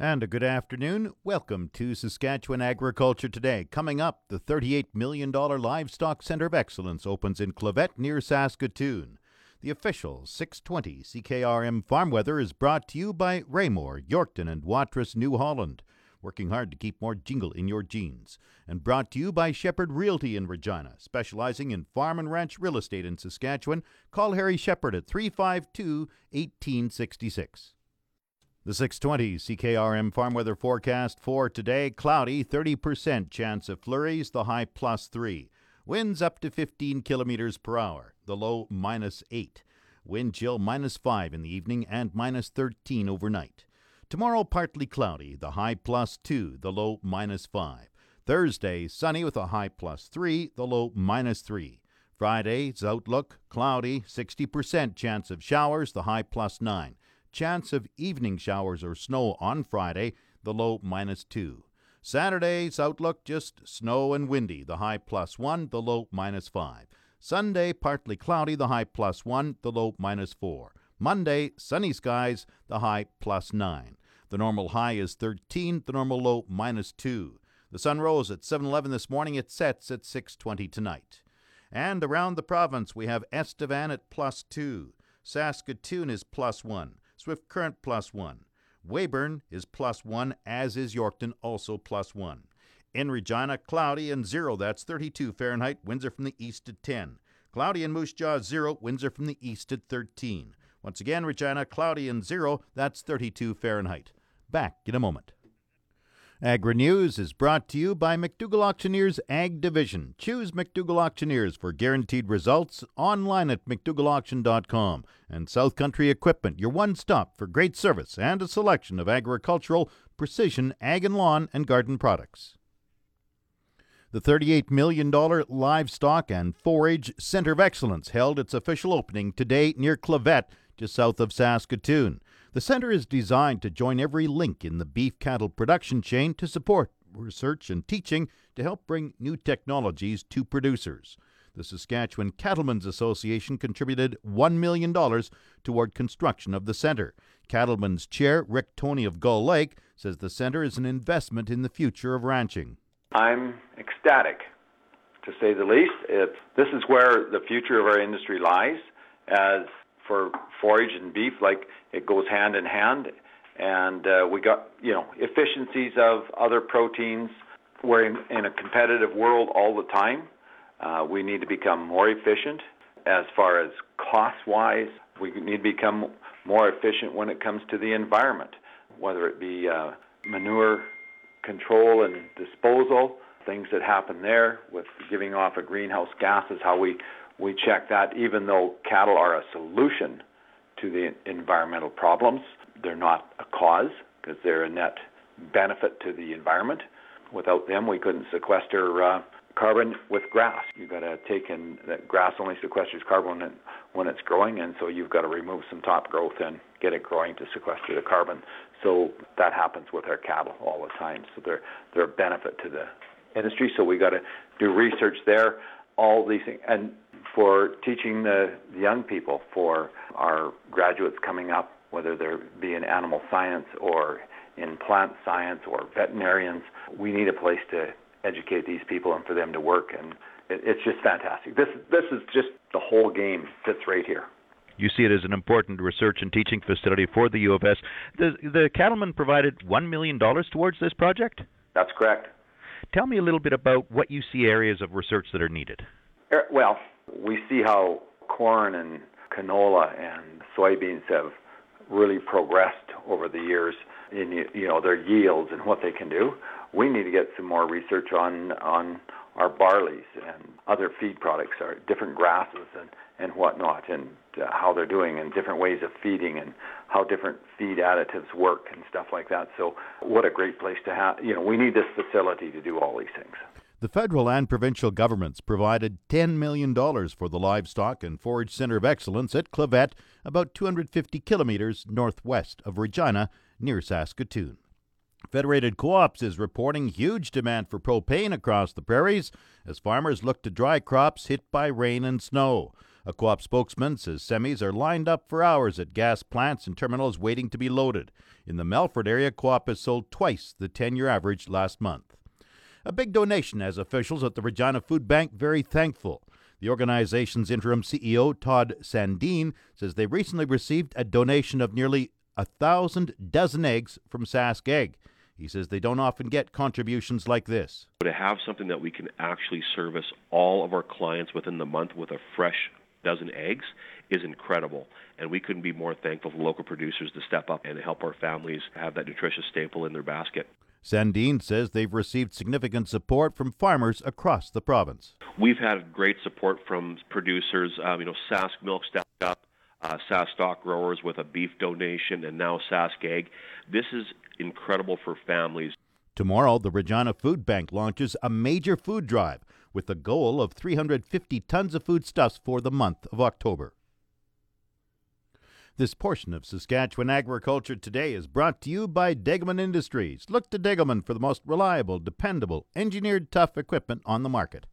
And a good afternoon. Welcome to Saskatchewan Agriculture Today. Coming up, the $38 million Livestock Centre of Excellence opens in Clavet near Saskatoon. The official 620 CKRM farm weather is brought to you by Raymore, Yorkton, and Watrous, New Holland. Working hard to keep more jingle in your jeans. And brought to you by Shepherd Realty in Regina, specializing in farm and ranch real estate in Saskatchewan. Call Harry Shepherd at 352 1866. The 620 CKRM farm weather forecast for today cloudy, 30% chance of flurries, the high plus 3. Winds up to 15 kilometers per hour, the low minus 8. Wind chill minus 5 in the evening and minus 13 overnight. Tomorrow, partly cloudy, the high plus 2, the low minus 5. Thursday, sunny with a high plus 3, the low minus 3. Friday's outlook cloudy, 60% chance of showers, the high plus 9. Chance of evening showers or snow on Friday, the low minus 2. Saturday's outlook just snow and windy, the high plus 1, the low minus 5. Sunday, partly cloudy, the high plus 1, the low minus 4. Monday, sunny skies, the high plus 9. The normal high is 13, the normal low minus 2. The sun rose at 7:11 this morning, it sets at 6:20 tonight. And around the province we have Estevan at plus 2. Saskatoon is plus 1. Swift Current plus 1. Weyburn is plus 1, as is Yorkton, also plus 1. In Regina, cloudy and 0, that's 32 Fahrenheit, winds are from the east at 10. Cloudy in Moose Jaw, 0, winds are from the east at 13. Once again, Regina, cloudy and 0, that's 32 Fahrenheit. Back in a moment. Agri News is brought to you by McDougall Auctioneers Ag Division. Choose McDougall Auctioneers for guaranteed results online at McDougallAuction.com. And South Country Equipment, your one stop for great service and a selection of agricultural, precision, ag and lawn, and garden products. The $38 million Livestock and Forage Center of Excellence held its official opening today near Clavet, just south of Saskatoon. The center is designed to join every link in the beef cattle production chain to support research and teaching to help bring new technologies to producers. The Saskatchewan Cattlemen's Association contributed $1 million toward construction of the center. Cattlemen's chair, Rick Toney of Gull Lake, says the center is an investment in the future of ranching. I'm ecstatic, to say the least. It's, this is where the future of our industry lies. As for forage and beef, like it goes hand in hand. And uh, we got you know efficiencies of other proteins. We're in, in a competitive world all the time. Uh, we need to become more efficient as far as cost-wise. We need to become more efficient when it comes to the environment, whether it be uh, manure control and disposal, things that happen there with giving off of greenhouse gases, how we we check that even though cattle are a solution to the environmental problems, they're not a cause because they're a net benefit to the environment. Without them, we couldn't sequester uh, carbon with grass. You've got to take in that grass only sequesters carbon when, it's growing, and so you've got to remove some top growth and get it growing to sequester the carbon. So that happens with our cattle all the time. So they're they're a benefit to the industry. So we've got to do research there. All these things, and for teaching the young people, for our graduates coming up, whether they're be in animal science or in plant science or veterinarians, we need a place to educate these people and for them to work. And it, it's just fantastic. This this is just the whole game fits right here. You see it as an important research and teaching facility for the U of S. The, the cattlemen provided $1 million towards this project? That's correct. Tell me a little bit about what you see areas of research that are needed. Er, well, we see how corn and canola and soybeans have really progressed over the years in you know their yields and what they can do. We need to get some more research on on our barleys and other feed products, our different grasses and and whatnot, and uh, how they're doing, and different ways of feeding, and how different feed additives work, and stuff like that. So, what a great place to have! You know, we need this facility to do all these things. The federal and provincial governments provided $10 million for the Livestock and Forage Center of Excellence at Clavet, about 250 kilometers northwest of Regina, near Saskatoon. Federated Co-ops is reporting huge demand for propane across the prairies as farmers look to dry crops hit by rain and snow. A co op spokesman says semis are lined up for hours at gas plants and terminals waiting to be loaded. In the Melfort area, co op has sold twice the 10 year average last month. A big donation as officials at the Regina Food Bank very thankful. The organization's interim CEO, Todd Sandin, says they recently received a donation of nearly a thousand dozen eggs from Sask Egg. He says they don't often get contributions like this. To have something that we can actually service all of our clients within the month with a fresh dozen eggs is incredible. And we couldn't be more thankful for local producers to step up and help our families have that nutritious staple in their basket. Sandine says they've received significant support from farmers across the province. We've had great support from producers. Um, you know, Sask Milk stepped up, uh, Sask Stock Growers with a beef donation, and now Sask Egg. This is incredible for families. Tomorrow, the Regina Food Bank launches a major food drive with the goal of 350 tons of foodstuffs for the month of October. This portion of Saskatchewan Agriculture Today is brought to you by Degelman Industries. Look to Degelman for the most reliable, dependable, engineered tough equipment on the market.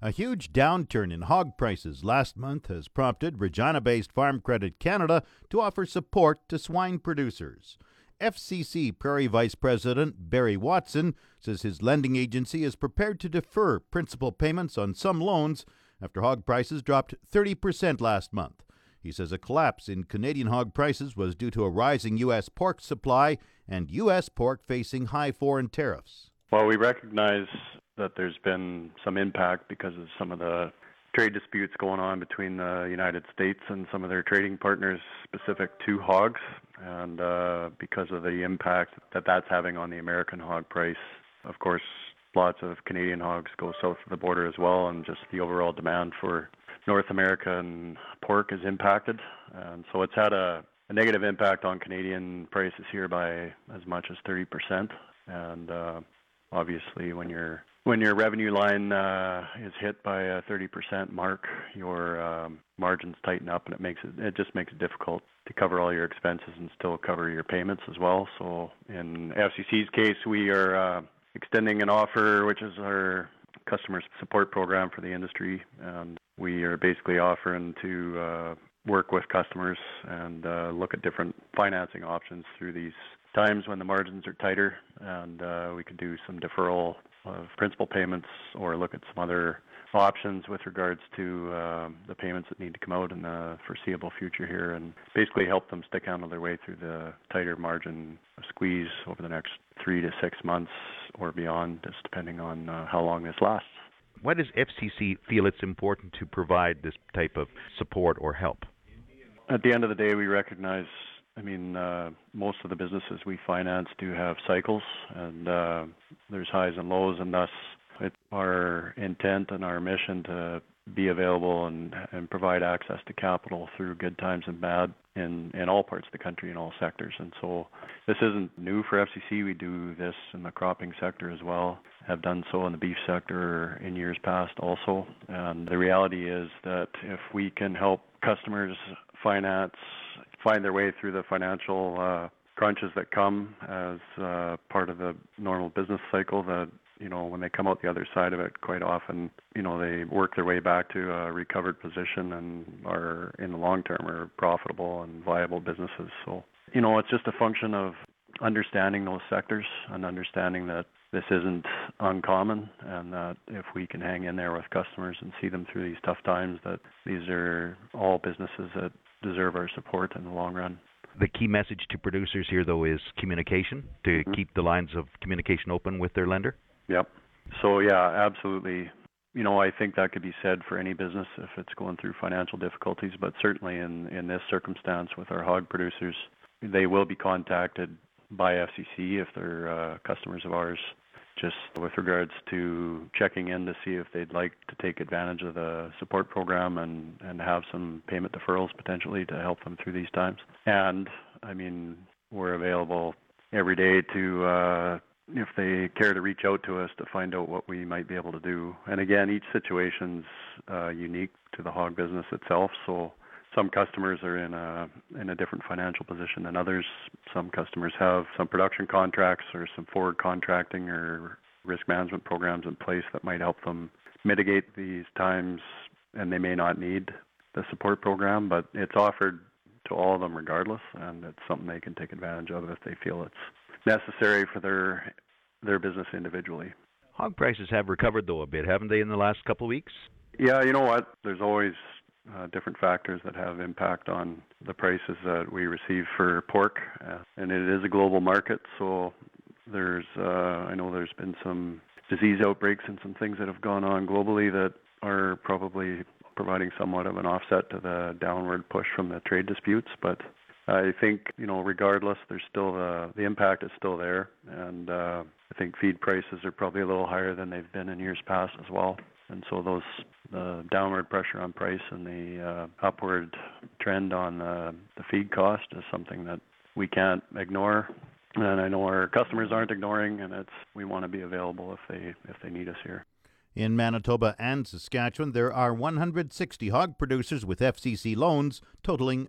A huge downturn in hog prices last month has prompted Regina based Farm Credit Canada to offer support to swine producers. FCC Prairie Vice President Barry Watson says his lending agency is prepared to defer principal payments on some loans after hog prices dropped 30% last month. He says a collapse in Canadian hog prices was due to a rising U.S. pork supply and U.S. pork facing high foreign tariffs. Well, we recognize that there's been some impact because of some of the trade disputes going on between the United States and some of their trading partners specific to hogs, and uh, because of the impact that that's having on the American hog price. Of course, lots of Canadian hogs go south of the border as well, and just the overall demand for North American pork is impacted. And so it's had a, a negative impact on Canadian prices here by as much as 30%. And uh, obviously, when your when your revenue line uh, is hit by a 30% mark, your um, margins tighten up, and it makes it it just makes it difficult to cover all your expenses and still cover your payments as well. So in FCC's case, we are uh, extending an offer, which is our customer support program for the industry, and we are basically offering to uh, work with customers and uh, look at different financing options through these times when the margins are tighter, and uh, we could do some deferral of principal payments or look at some other options with regards to uh, the payments that need to come out in the foreseeable future here and basically help them stick handle their way through the tighter margin squeeze over the next three to six months or beyond, just depending on uh, how long this lasts. Why does FCC feel it's important to provide this type of support or help? At the end of the day, we recognize I mean, uh, most of the businesses we finance do have cycles, and uh, there's highs and lows, and thus it's our intent and our mission to be available and, and provide access to capital through good times and bad in, in all parts of the country in all sectors. And so this isn't new for FCC. We do this in the cropping sector as well, have done so in the beef sector in years past also. And the reality is that if we can help customers finance, find their way through the financial uh, crunches that come as uh, part of the normal business cycle that you know, when they come out the other side of it, quite often, you know, they work their way back to a recovered position and are in the long term are profitable and viable businesses. So, you know, it's just a function of understanding those sectors and understanding that this isn't uncommon and that if we can hang in there with customers and see them through these tough times that these are all businesses that deserve our support in the long run. The key message to producers here, though, is communication to mm-hmm. keep the lines of communication open with their lender. Yep. So yeah, absolutely. You know, I think that could be said for any business if it's going through financial difficulties, but certainly in in this circumstance with our hog producers, they will be contacted by FCC if they're uh, customers of ours, just with regards to checking in to see if they'd like to take advantage of the support program and and have some payment deferrals potentially to help them through these times. And I mean, we're available every day to uh, if they care to reach out to us to find out what we might be able to do. And again, each situation's uh, unique to the hog business itself. So some customers are in a in a different financial position than others. Some customers have some production contracts or some forward contracting or risk management programs in place that might help them mitigate these times and they may not need the support program, but it's offered to all of them regardless, and it's something they can take advantage of if they feel it's necessary for their their business individually. Hog prices have recovered though a bit, haven't they, in the last couple of weeks? Yeah, you know what? There's always uh, different factors that have impact on the prices that we receive for pork, uh, and it is a global market. So there's, uh, I know there's been some disease outbreaks and some things that have gone on globally that are probably providing somewhat of an offset to the downward push from the trade disputes. But I think you know, regardless, there's still the the impact is still there, and uh, I think feed prices are probably a little higher than they've been in years past as well. And so those the downward pressure on price and the uh, upward trend on uh, the feed cost is something that we can't ignore. And I know our customers aren't ignoring, and it's we want to be available if they if they need us here. In Manitoba and Saskatchewan, there are 160 hog producers with FCC loans totaling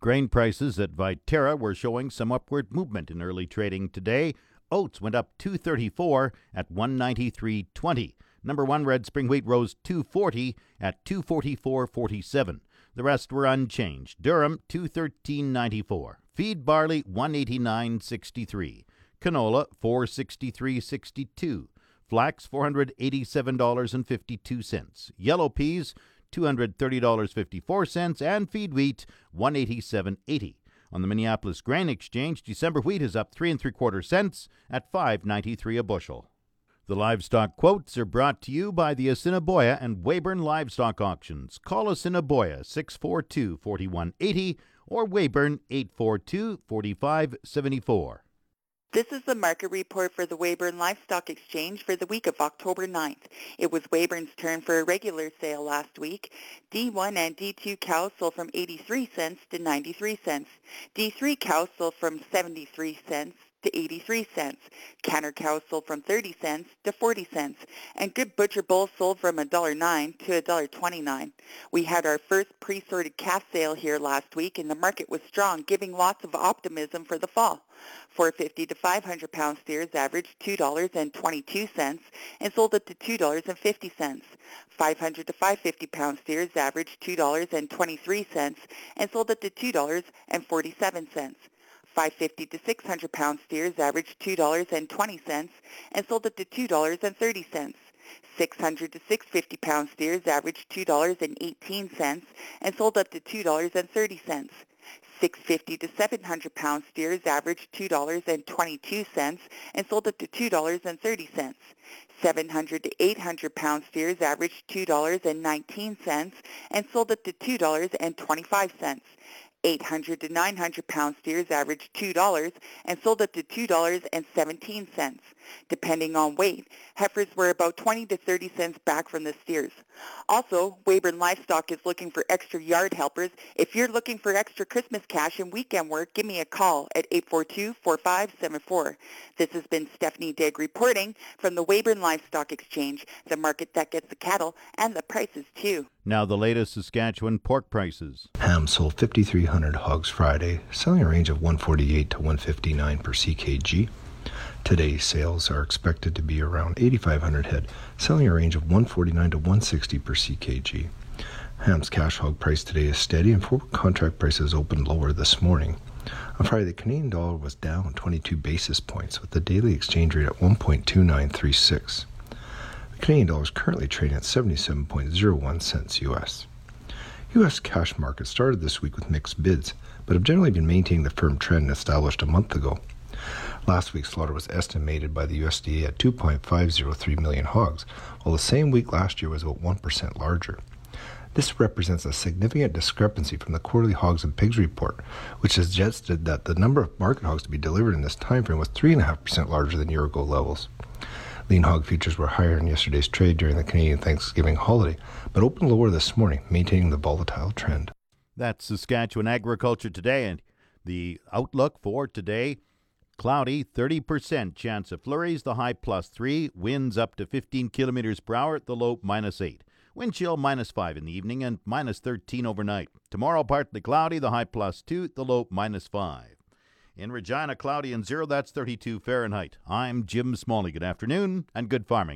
Grain prices at Viterra were showing some upward movement in early trading today. Oats went up 234 at 193.20. Number 1 red spring wheat rose 240 at 244.47. The rest were unchanged. Durum 213.94. Feed barley 189.63. Canola 463.62. Flax $487.52. Yellow peas $230.54 and feed wheat 187.80. On the Minneapolis Grain Exchange, December wheat is up 3 and 3 quarter cents at 5.93 a bushel. The livestock quotes are brought to you by the Assiniboia and Weyburn Livestock Auctions. Call Assiniboia 642 4180 or Weyburn 842 4574. This is the market report for the Weyburn Livestock Exchange for the week of October 9th. It was Weyburn's turn for a regular sale last week. D1 and D2 cows sold from 83 cents to 93 cents. D3 cows sold from 73 cents to 83 cents. Canner cows sold from 30 cents to 40 cents. And good butcher bulls sold from $1.09 to $1.29. We had our first pre-sorted calf sale here last week and the market was strong, giving lots of optimism for the fall. 450 to 500 pound steers averaged $2.22 and sold up to $2.50. 500 to 550 pound steers averaged $2.23 and sold up to $2.47. 550 to 600 pound steers averaged $2.20 and sold up to $2.30. 600 to 650 pound steers averaged $2.18 and sold up to $2.30. 650 to 700 pound steers averaged $2.22 and sold up to $2.30. 700 to 800 pound steers averaged $2.19 and sold up to $2.25. 800 to 900 pound steers averaged $2 and sold up to $2.17. Depending on weight, heifers were about 20 to 30 cents back from the steers. Also, Weyburn Livestock is looking for extra yard helpers. If you're looking for extra Christmas cash and weekend work, give me a call at 842-4574. This has been Stephanie Digg reporting from the Weyburn Livestock Exchange, the market that gets the cattle and the prices too. Now the latest Saskatchewan pork prices. Ham sold 5,300 hogs Friday, selling a range of 148 to 159 per ckg. Today's sales are expected to be around 8,500 head, selling a range of 149 to 160 per ckg. Ham's cash hog price today is steady, and forward contract prices opened lower this morning. On Friday, the Canadian dollar was down 22 basis points, with the daily exchange rate at 1.2936. The Canadian dollar is currently trading at 77.01 cents US. U.S. cash markets started this week with mixed bids, but have generally been maintaining the firm trend established a month ago. Last week's slaughter was estimated by the USDA at 2.503 million hogs, while the same week last year was about 1% larger. This represents a significant discrepancy from the quarterly hogs and pigs report, which suggested that the number of market hogs to be delivered in this time frame was 3.5% larger than year ago levels. Lean hog futures were higher in yesterday's trade during the Canadian Thanksgiving holiday, but opened lower this morning, maintaining the volatile trend. That's Saskatchewan Agriculture Today, and the outlook for today cloudy, 30% chance of flurries, the high plus 3, winds up to 15 kilometers per hour, the low minus 8. Wind chill minus 5 in the evening and minus 13 overnight. Tomorrow partly cloudy, the high plus 2, the low minus 5. In Regina, cloudy and zero, that's 32 Fahrenheit. I'm Jim Smalley. Good afternoon and good farming.